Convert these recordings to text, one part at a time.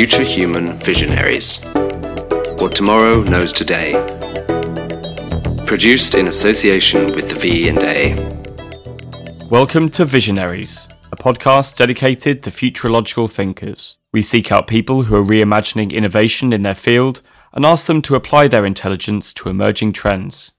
Future Human Visionaries What Tomorrow Knows Today. Produced in association with the V&A. Welcome to Visionaries, a podcast dedicated to futurological thinkers. We seek out people who are reimagining innovation in their field and ask them to apply their intelligence to emerging trends.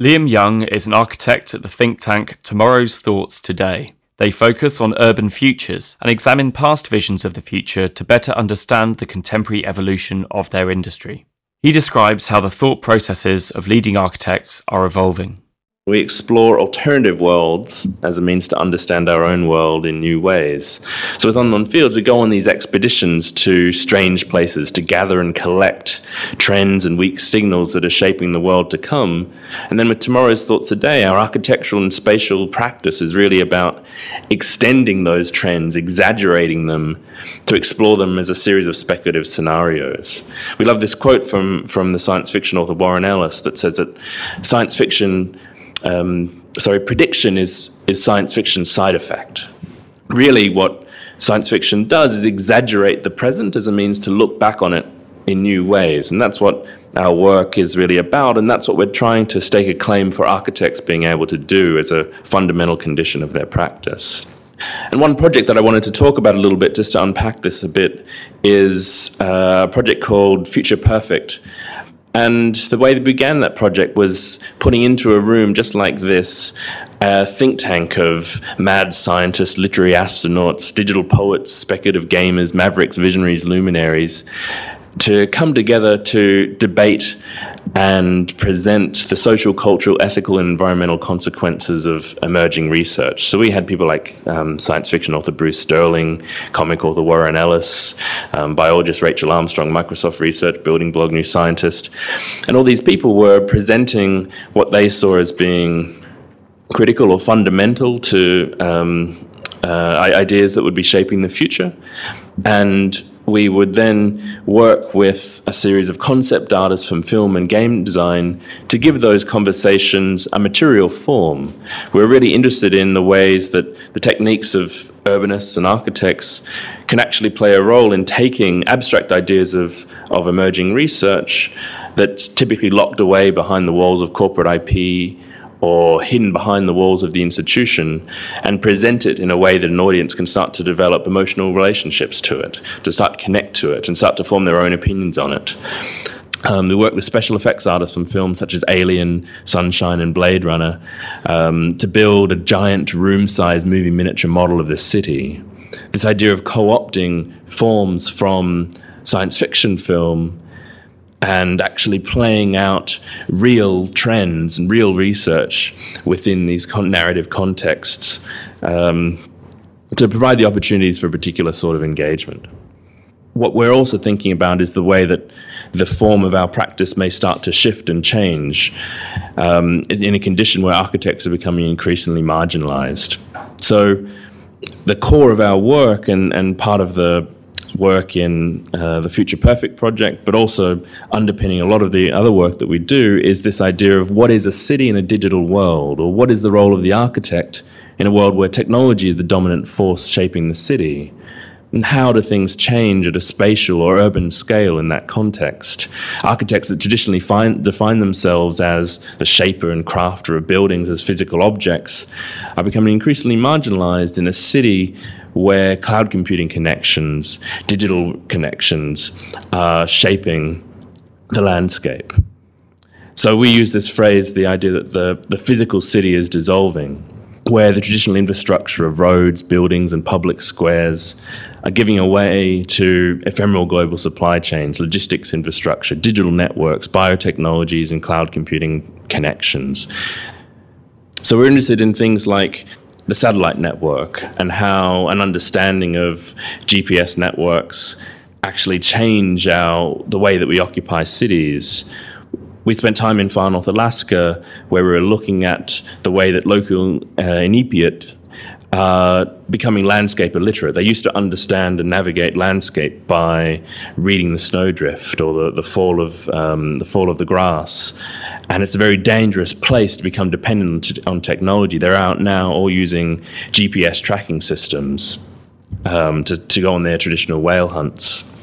Liam Young is an architect at the think tank Tomorrow's Thoughts Today. They focus on urban futures and examine past visions of the future to better understand the contemporary evolution of their industry. He describes how the thought processes of leading architects are evolving. We explore alternative worlds as a means to understand our own world in new ways. So with Unknown Fields, we go on these expeditions to strange places to gather and collect trends and weak signals that are shaping the world to come. And then with Tomorrow's Thoughts Today, our architectural and spatial practice is really about extending those trends, exaggerating them, to explore them as a series of speculative scenarios. We love this quote from, from the science fiction author Warren Ellis that says that science fiction um, sorry, prediction is, is science fiction's side effect. Really, what science fiction does is exaggerate the present as a means to look back on it in new ways. And that's what our work is really about. And that's what we're trying to stake a claim for architects being able to do as a fundamental condition of their practice. And one project that I wanted to talk about a little bit, just to unpack this a bit, is a project called Future Perfect. And the way they began that project was putting into a room just like this a think tank of mad scientists, literary astronauts, digital poets, speculative gamers, mavericks, visionaries, luminaries, to come together to debate and present the social, cultural, ethical, and environmental consequences of emerging research. So we had people like um, science fiction author Bruce Sterling, comic author Warren Ellis, um, biologist Rachel Armstrong, Microsoft Research, building blog New Scientist. And all these people were presenting what they saw as being critical or fundamental to um, uh, ideas that would be shaping the future. And we would then work with a series of concept artists from film and game design to give those conversations a material form. We're really interested in the ways that the techniques of urbanists and architects can actually play a role in taking abstract ideas of, of emerging research that's typically locked away behind the walls of corporate IP or hidden behind the walls of the institution and present it in a way that an audience can start to develop emotional relationships to it, to start to connect to it, and start to form their own opinions on it. Um, we work with special effects artists from films such as Alien, Sunshine, and Blade Runner um, to build a giant room sized movie miniature model of the city. This idea of co opting forms from science fiction film and actually playing out real trends and real research within these con- narrative contexts um, to provide the opportunities for a particular sort of engagement. What we're also thinking about is the way that the form of our practice may start to shift and change um, in a condition where architects are becoming increasingly marginalized. So, the core of our work and, and part of the work in uh, the Future Perfect project, but also underpinning a lot of the other work that we do is this idea of what is a city in a digital world, or what is the role of the architect in a world where technology is the dominant force shaping the city. And how do things change at a spatial or urban scale in that context? Architects that traditionally find, define themselves as the shaper and crafter of buildings as physical objects are becoming increasingly marginalized in a city where cloud computing connections, digital connections are shaping the landscape. So we use this phrase, the idea that the, the physical city is dissolving, where the traditional infrastructure of roads, buildings, and public squares are giving away to ephemeral global supply chains, logistics infrastructure, digital networks, biotechnologies, and cloud computing connections. So we're interested in things like the satellite network and how an understanding of GPS networks actually change our the way that we occupy cities. We spent time in far north Alaska where we were looking at the way that local uh, Inupiat uh, becoming landscape illiterate. They used to understand and navigate landscape by reading the snowdrift or the, the fall of um, the fall of the grass, and it's a very dangerous place to become dependent on technology. They're out now all using GPS tracking systems um, to, to go on their traditional whale hunts.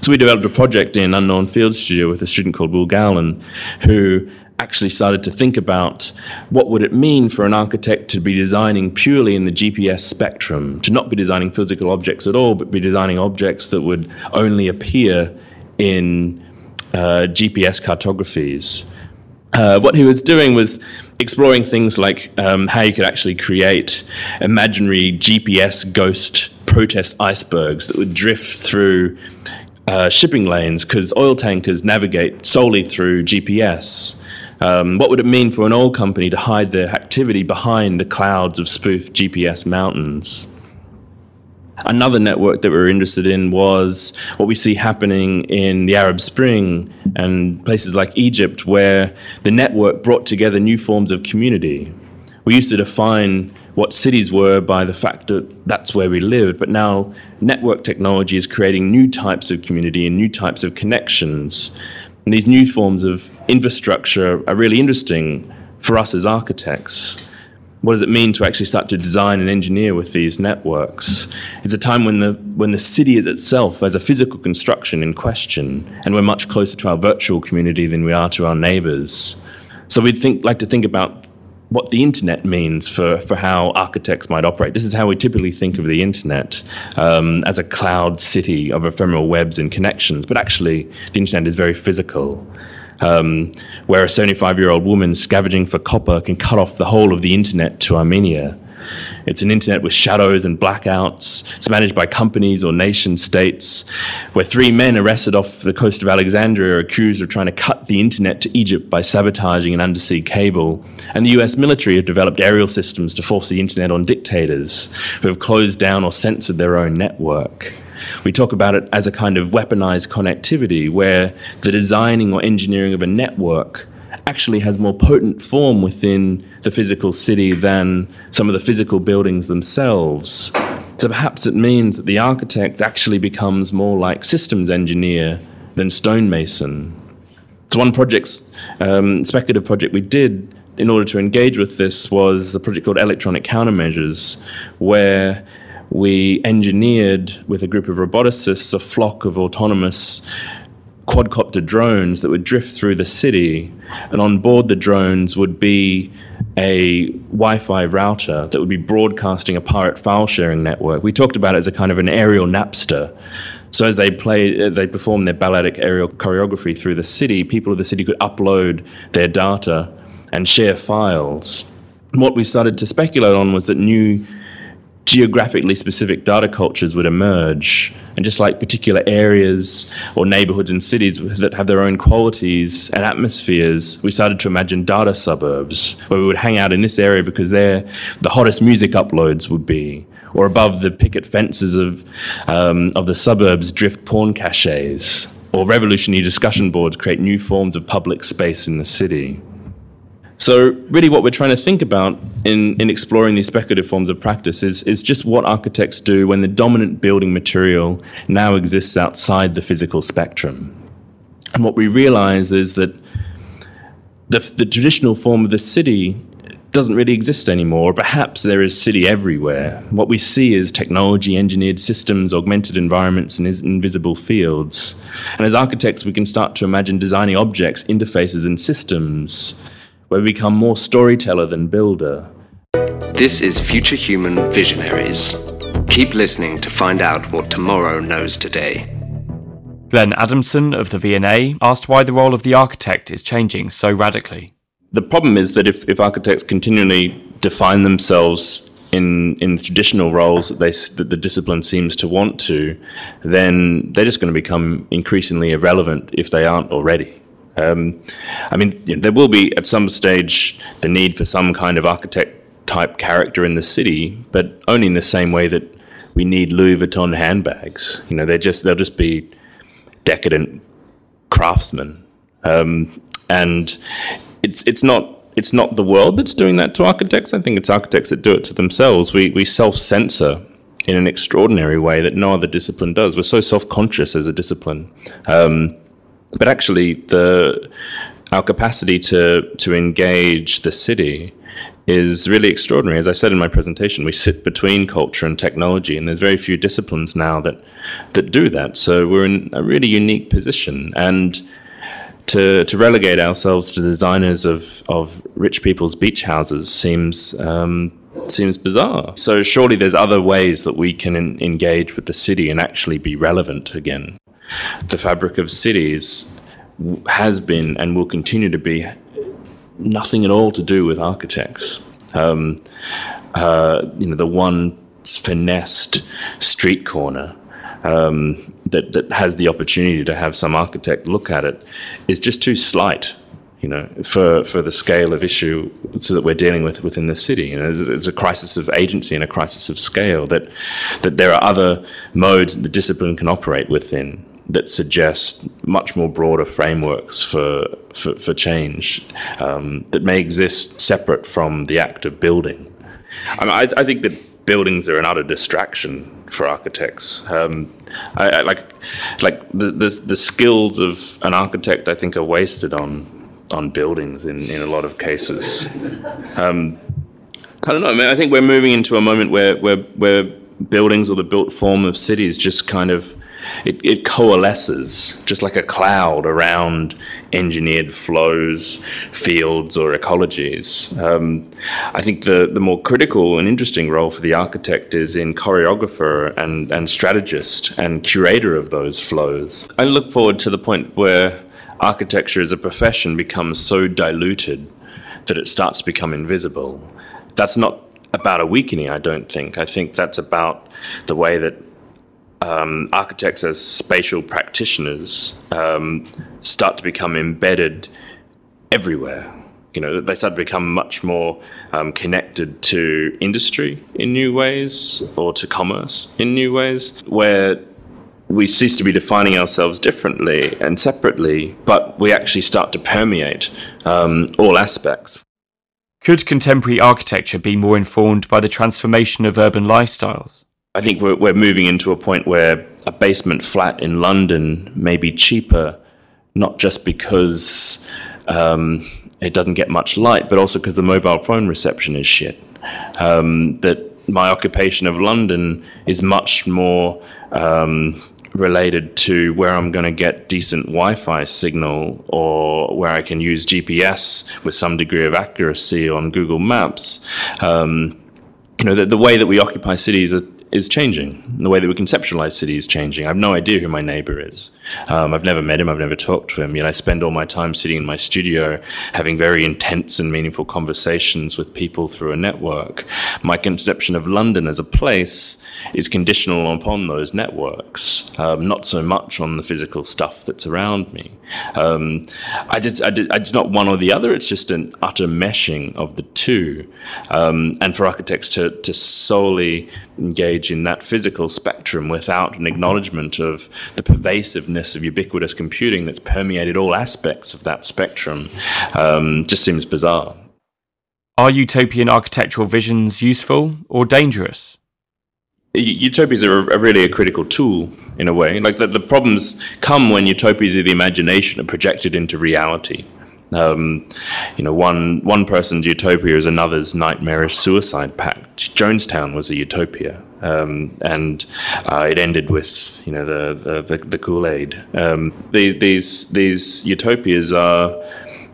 So we developed a project in Unknown Field Studio with a student called Will Gowland, who actually started to think about what would it mean for an architect to be designing purely in the GPS spectrum, to not be designing physical objects at all, but be designing objects that would only appear in uh, GPS cartographies. Uh, what he was doing was exploring things like um, how you could actually create imaginary GPS ghost protest icebergs that would drift through uh, shipping lanes because oil tankers navigate solely through GPS. Um, what would it mean for an oil company to hide their activity behind the clouds of spoofed GPS mountains? Another network that we were interested in was what we see happening in the Arab Spring and places like Egypt, where the network brought together new forms of community. We used to define what cities were by the fact that that's where we lived, but now network technology is creating new types of community and new types of connections and these new forms of infrastructure are really interesting for us as architects. What does it mean to actually start to design and engineer with these networks? It's a time when the, when the city is itself as a physical construction in question, and we're much closer to our virtual community than we are to our neighbors. So we'd think, like to think about what the internet means for, for how architects might operate. This is how we typically think of the internet um, as a cloud city of ephemeral webs and connections, but actually, the internet is very physical. Um, where a 75 year old woman scavenging for copper can cut off the whole of the internet to Armenia. It's an internet with shadows and blackouts. It's managed by companies or nation states, where three men arrested off the coast of Alexandria are accused of trying to cut the internet to Egypt by sabotaging an undersea cable. And the US military have developed aerial systems to force the internet on dictators who have closed down or censored their own network. We talk about it as a kind of weaponized connectivity where the designing or engineering of a network actually has more potent form within the physical city than some of the physical buildings themselves. So perhaps it means that the architect actually becomes more like systems engineer than stonemason. So one project, um, speculative project we did in order to engage with this was a project called Electronic Countermeasures, where we engineered with a group of roboticists a flock of autonomous quadcopter drones that would drift through the city, and on board the drones would be a Wi-Fi router that would be broadcasting a pirate file sharing network. We talked about it as a kind of an aerial Napster. So as they play, they perform their balladic aerial choreography through the city, people of the city could upload their data and share files. And what we started to speculate on was that new geographically specific data cultures would emerge. And just like particular areas or neighborhoods and cities that have their own qualities and atmospheres, we started to imagine data suburbs where we would hang out in this area because there the hottest music uploads would be. Or above the picket fences of, um, of the suburbs drift porn caches. Or revolutionary discussion boards create new forms of public space in the city. So, really, what we're trying to think about in, in exploring these speculative forms of practice is, is just what architects do when the dominant building material now exists outside the physical spectrum. And what we realize is that the, the traditional form of the city doesn't really exist anymore. Perhaps there is city everywhere. What we see is technology engineered systems, augmented environments, and invisible fields. And as architects, we can start to imagine designing objects, interfaces, and systems where we become more storyteller than builder. This is Future Human Visionaries. Keep listening to find out what tomorrow knows today. Glenn Adamson of the V&A asked why the role of the architect is changing so radically. The problem is that if, if architects continually define themselves in in the traditional roles that they that the discipline seems to want to, then they're just going to become increasingly irrelevant if they aren't already. Um, I mean, there will be at some stage the need for some kind of architect type character in the city, but only in the same way that we need Louis Vuitton handbags. You know, they just they'll just be decadent craftsmen, um, and it's it's not it's not the world that's doing that to architects. I think it's architects that do it to themselves. We we self censor in an extraordinary way that no other discipline does. We're so self conscious as a discipline. Um, but actually, the our capacity to to engage the city is really extraordinary. As I said in my presentation, we sit between culture and technology, and there's very few disciplines now that that do that. So we're in a really unique position, and to to relegate ourselves to designers of of rich people's beach houses seems. Um, seems bizarre. So surely there's other ways that we can en- engage with the city and actually be relevant again. The fabric of cities has been and will continue to be nothing at all to do with architects. Um, uh, you know, the one finessed street corner um, that, that has the opportunity to have some architect look at it is just too slight, you know, for, for the scale of issue so that we're dealing with within the city. You know, it's, it's a crisis of agency and a crisis of scale that, that there are other modes the discipline can operate within that suggest much more broader frameworks for for, for change um, that may exist separate from the act of building. I, mean, I, I, think that buildings are an utter distraction for architects. Um, I, I, like like the, the the skills of an architect, I think, are wasted on on buildings in, in a lot of cases. Um, I don't know. I, mean, I think we're moving into a moment where, where where buildings or the built form of cities just kind of it, it coalesces just like a cloud around engineered flows, fields, or ecologies. Um, I think the, the more critical and interesting role for the architect is in choreographer and, and strategist and curator of those flows. I look forward to the point where architecture as a profession becomes so diluted that it starts to become invisible. That's not about a weakening, I don't think. I think that's about the way that um, architects as spatial practitioners um, start to become embedded everywhere. You know, they start to become much more um, connected to industry in new ways or to commerce in new ways, where we cease to be defining ourselves differently and separately, but we actually start to permeate um, all aspects. Could contemporary architecture be more informed by the transformation of urban lifestyles? I think we're, we're moving into a point where a basement flat in London may be cheaper, not just because um, it doesn't get much light, but also because the mobile phone reception is shit. Um, that my occupation of London is much more um, related to where I'm going to get decent Wi Fi signal or where I can use GPS with some degree of accuracy on Google Maps. Um, you know, the, the way that we occupy cities are is changing. The way that we conceptualize cities is changing. I have no idea who my neighbor is. Um, I've never met him. I've never talked to him. Yet I spend all my time sitting in my studio having very intense and meaningful conversations with people through a network. My conception of London as a place is conditional upon those networks, um, not so much on the physical stuff that's around me. Um, I, did, I, it's not one or the other. It's just an utter meshing of the two. Um, and for architects to, to solely engage in that physical spectrum without an acknowledgement of the pervasiveness of ubiquitous computing that's permeated all aspects of that spectrum um, just seems bizarre. Are utopian architectural visions useful or dangerous? Utopias are, are really a critical tool in a way. Like the, the problems come when utopias of the imagination are projected into reality. Um, you know, one one person's utopia is another's nightmarish suicide pact. Jonestown was a utopia, um, and uh, it ended with you know the the, the Kool Aid. Um, the, these these utopias are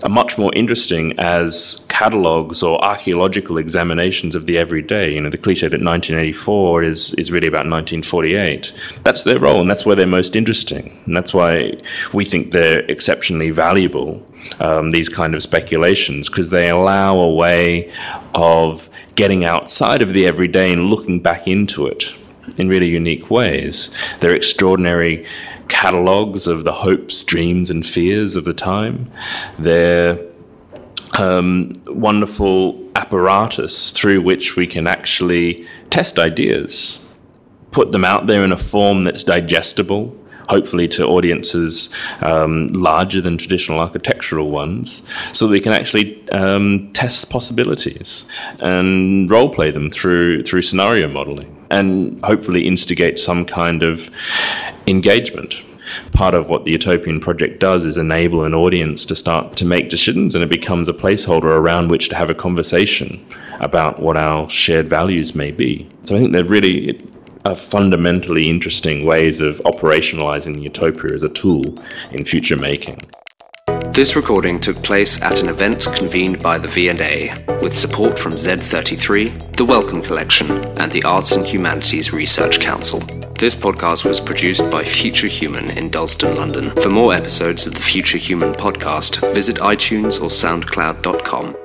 are much more interesting as catalogues or archaeological examinations of the everyday. You know, the cliche that 1984 is, is really about 1948. That's their role, and that's where they're most interesting. And that's why we think they're exceptionally valuable, um, these kind of speculations, because they allow a way of getting outside of the everyday and looking back into it in really unique ways. They're extraordinary catalogues of the hopes, dreams, and fears of the time. They're um, wonderful apparatus through which we can actually test ideas, put them out there in a form that's digestible, hopefully to audiences um, larger than traditional architectural ones, so that we can actually um, test possibilities and role play them through through scenario modeling, and hopefully instigate some kind of engagement. Part of what the Utopian Project does is enable an audience to start to make decisions, and it becomes a placeholder around which to have a conversation about what our shared values may be. So I think they're really are fundamentally interesting ways of operationalizing utopia as a tool in future making. This recording took place at an event convened by the V&A with support from Z33, the Wellcome Collection, and the Arts and Humanities Research Council. This podcast was produced by Future Human in Dalston, London. For more episodes of the Future Human podcast, visit iTunes or soundcloud.com.